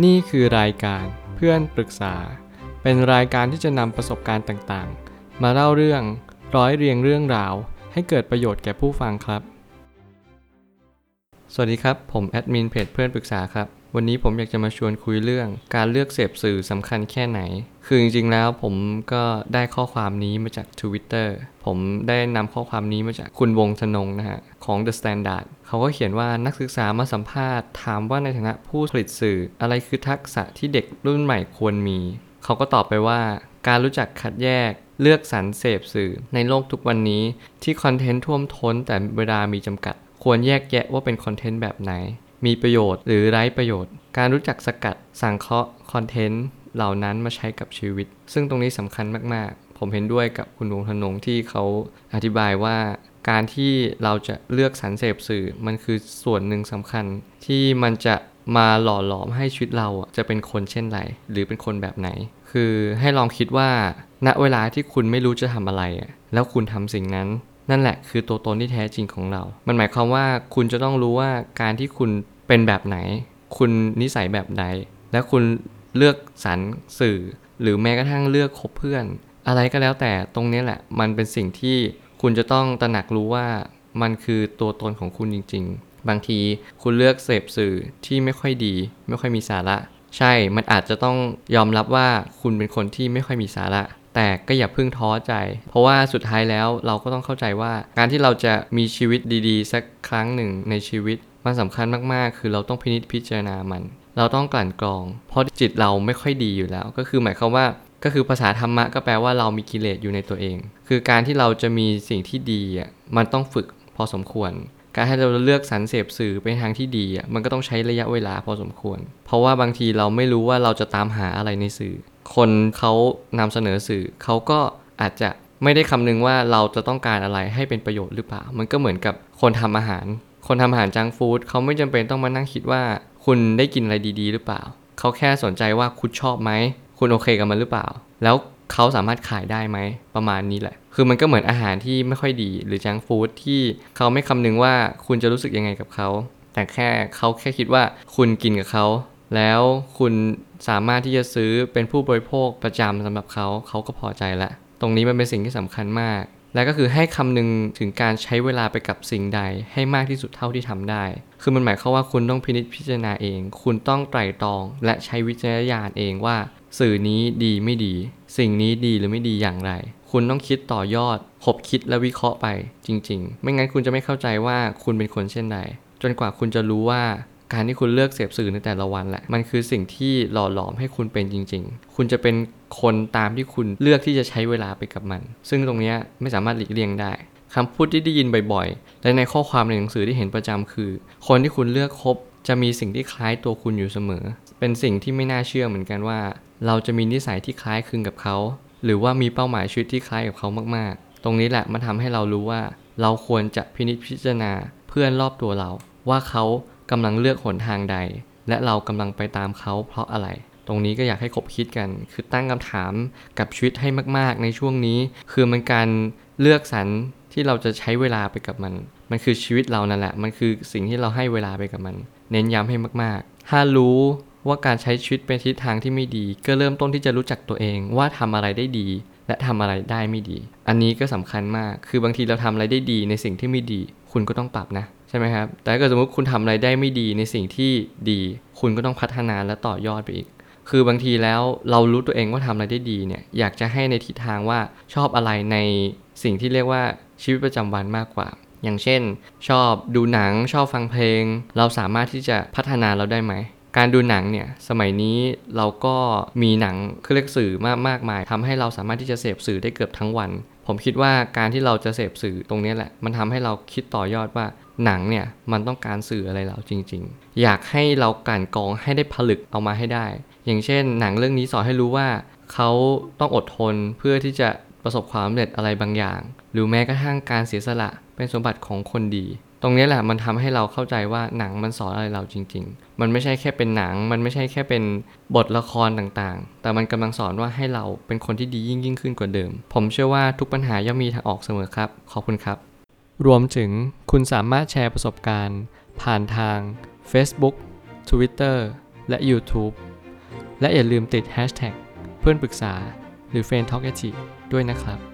นี่คือรายการเพื่อนปรึกษา เป็นรายการที่จะนำประสบการณ์ต่างๆ มาเล่าเรื่องร้อยเรียงเรื่องราว ให้เกิดประโยชน์แก่ผู้ฟังครับ สวัสดีครับ ผมแอดมินเพจเพื่อนปรึกษาครับ วันนี้ผมอยากจะมาชวนคุยเรื่อง การเลือกเสพสื่อสำคัญแค่ไหน คือจริงๆแล้วผมก็ได้ข้อความนี้มาจาก Twitter ผมได้นำข้อความนี้มาจากคุณวงธนงนะฮะ ของ The Standard เขาก็เขียนว่านักศึกษามาสัมภาษณ์ ถามว่าในฐานะผู้ผลิตสื่ออะไรคือทักษะที่เด็กรุ่นใหม่ควรมี เขาก็ตอบไปว่า การรู้จักคัดแยกเลือกสรรเสพสื่อในโลกทุกวันนี้ที่คอนเทนต์ท่วมท้นแต่เวลามีจำกัด ควรแยกแยะว่าเป็นคอนเทนต์แบบไหน มีประโยชน์ หรือไร้ประโยชน์ การรู้จักสกัดสังเคราะห์คอนเทนต์เหล่านั้นมาใช้กับชีวิต ซึ่งตรงนี้สำคัญมาก ๆ ผมเห็นด้วยกับคุณวงธนงที่เขาอธิบายว่าการที่เราจะเลือกสรรเสพสื่อมันคือส่วนหนึ่งสำคัญที่มันจะมาหล่อหลอมให้ชีวิตเราจะเป็นคนเช่นไร หรือเป็นคนแบบไหน คือให้ลองคิดว่า ณเวลาที่คุณไม่รู้จะทำอะไร แล้วคุณทำสิ่งนั้น นั่นแหละคือตัวตนที่แท้จริงของเรา มันหมายความว่าคุณจะต้องรู้ว่าการที่คุณ เป็นแบบไหน คุณนิสัยแบบใด และคุณเลือกสรรสื่อ หรือแม้กระทั่งเลือกคบเพื่อน อะไรก็แล้วแต่ตรงนี้แหละ มันเป็นสิ่งที่คุณจะต้องตระหนักรู้ว่ามันคือตัวตนของคุณจริง ๆ บางทีคุณเลือกเสพสื่อที่ไม่ค่อยดี ไม่ค่อยมีสาระ ใช่ มันอาจจะต้องยอมรับว่าคุณเป็นคนที่ไม่ค่อยมีสาระ แต่ก็อย่าเพิ่งท้อใจ เพราะว่าสุดท้ายแล้วเราก็ต้องเข้าใจว่า การที่เราจะมีชีวิตดีๆ สักครั้งหนึ่งในชีวิต มันสำคัญมากๆ คือเราต้องพินิจพิจารณามัน เราต้องกลั่นกรอง เพราะจิตเราไม่ค่อยดีอยู่แล้ว ก็คือหมายความว่าก็คือภาษาธรรมะก็แปลว่าเรามีกิเลสอยู่ในตัวเอง คือการที่เราจะมีสิ่งที่ดีอะมันต้องฝึกพอสมควร การให้เราเลือกสรรเสพสื่อไปทางที่ดีอะมันก็ต้องใช้ระยะเวลาพอสมควร เพราะว่าบางทีเราไม่รู้ว่าเราจะตามหาอะไรในสื่อ คนเขานำเสนอสื่อเขาก็อาจจะไม่ได้คำนึงว่าเราจะต้องการอะไรให้เป็นประโยชน์หรือเปล่า มันก็เหมือนกับคนทำอาหาร คนทำอาหารจังฟู้ดเขาไม่จำเป็นต้องมานั่งคิดว่า คุณได้กินอะไรดี ๆ หรือเปล่า เขาแค่สนใจว่าคุณชอบไหม คุณโอเคกับมันหรือเปล่า แล้วเขาสามารถขายได้ไหมประมาณนี้แหละ คือมันก็เหมือนอาหารที่ไม่ค่อยดี หรือจังฟู้ดที่เขาไม่คำนึงว่าคุณจะรู้สึกยังไงกับเขา แต่แค่เขาแค่คิดว่าคุณกินกับเขา แล้วคุณสามารถที่จะซื้อเป็นผู้บริโภคประจำสำหรับเขาเขาก็พอใจละ ตรงนี้มันเป็นสิ่งที่สำคัญมาก และก็คือให้คำนึงถึงการใช้เวลาไปกับสิ่งใดให้มากที่สุดเท่าที่ทำได้ คือมันหมายความว่าคุณต้องพินิจพิจารณาเอง คุณต้องไตร่ตรอง และใช้วิจารณญาณเองว่า สื่อนี้ดีไม่ดี สิ่งนี้ดีหรือไม่ดีอย่างไร คุณต้องคิดต่อยอดคบคิดและวิเคราะห์ไปจริง ๆ ไม่งั้นคุณจะไม่เข้าใจว่าคุณเป็นคนเช่นใด จนกว่าคุณจะรู้ว่า การที่คุณเลือกเสพสื่อในแต่ละวันแหละ มันคือสิ่งที่หล่อหลอมให้คุณเป็นจริง ๆ คุณจะเป็นคนตามที่คุณเลือกที่จะใช้เวลาไปกับมัน ซึ่งตรงนี้ไม่สามารถหลีกเลี่ยงได้คำพูดที่ได้ยินบ่อยๆ และในข้อความในหนังสือที่เห็นประจำคือ คนที่คุณเลือกคบจะมีสิ่งที่คล้ายตัวคุณอยู่เสมอ เป็นสิ่งที่ไม่น่าเชื่อเหมือนกันว่า เราจะมีนิสัยที่คล้ายคลึงกับเขา หรือว่ามีเป้าหมายชีวิตที่คล้ายกับเขามากๆ ตรงนี้แหละมันทำให้เรารู้ว่า เราควรจะพินิจพิจารณาเพื่อนรอบตัวเรา ว่าเขา กำลังเลือกหนทางใด และเรากำลังไปตามเขาเพราะอะไร ตรงนี้ก็อยากให้คบคิดกัน คือตั้งคำถามกับชีวิตให้มาก ๆ ในช่วงนี้ คือมันการเลือกสรรที่เราจะใช้เวลาไปกับมัน มันคือชีวิตเรานั่นแหละ มันคือสิ่งที่เราให้เวลาไปกับมัน เน้นย้ำให้มาก ๆ ถ้ารู้ว่าการใช้ชีวิตเป็นทิศทางที่ไม่ดี ก็เริ่มต้นที่จะรู้จักตัวเองว่าทำอะไรได้ดี และทำอะไรได้ไม่ดี อันนี้ก็สำคัญมาก คือบางทีเราทำอะไรได้ดีในสิ่งที่ไม่ดี คุณก็ต้องปรับนะ ช่ไหมครับ แต่ถ้าเกิดสมมติคุณทำอะไรได้ไม่ดีในสิ่งที่ดี คุณก็ต้องพัฒนาและต่อยอดไปอีก คือบางทีแล้วเรารู้ตัวเองว่าทำอะไรได้ดีเนี่ย อยากจะให้ในทิศทางว่าชอบอะไรในสิ่งที่เรียกว่าชีวิตประจำวันมากกว่า อย่างเช่น ชอบดูหนังชอบฟังเพลง เราสามารถที่จะพัฒนาเราได้ไหม การดูหนังเนี่ย สมัยนี้เราก็มีหนังคือเรียกสื่อมากมากมายทำให้เราสามารถที่จะเสพสื่อได้เกือบทั้งวัน ผมคิดว่าการที่เราจะเสพสื่อตรงนี้แหละ มันทำให้เราคิดต่อยอดว่าหนังเนี่ยมันต้องการสื่ออะไรเราจริง ๆ อยากให้เรากลั่นกองให้ได้ผลึกเอามาให้ได้ อย่างเช่น หนังเรื่องนี้สอนให้รู้ว่าเขาต้องอดทนเพื่อที่จะประสบความสำเร็จอะไรบางอย่าง หรือแม้กระทั่งการเสียสละเป็นสมบัติของคนดี ตรงนี้แหละมันทำให้เราเข้าใจว่าหนังมันสอนอะไรเราจริง ๆ มันไม่ใช่แค่เป็นหนัง มันไม่ใช่แค่เป็นบทละครต่างๆ แต่มันกำลังสอนว่าให้เราเป็นคนที่ดียิ่งยิ่งขึ้นกว่าเดิม ผมเชื่อว่าทุกปัญหาย่อมมีทางออกเสมอครับ ขอบคุณครับ รวมถึงคุณสามารถแชร์ประสบการณ์ ผ่านทาง Facebook Twitter และ YouTube และอย่าลืมติด Hashtag เพื่อนปรึกษาหรือ f r ร e n d t a l k ด้วยนะครับ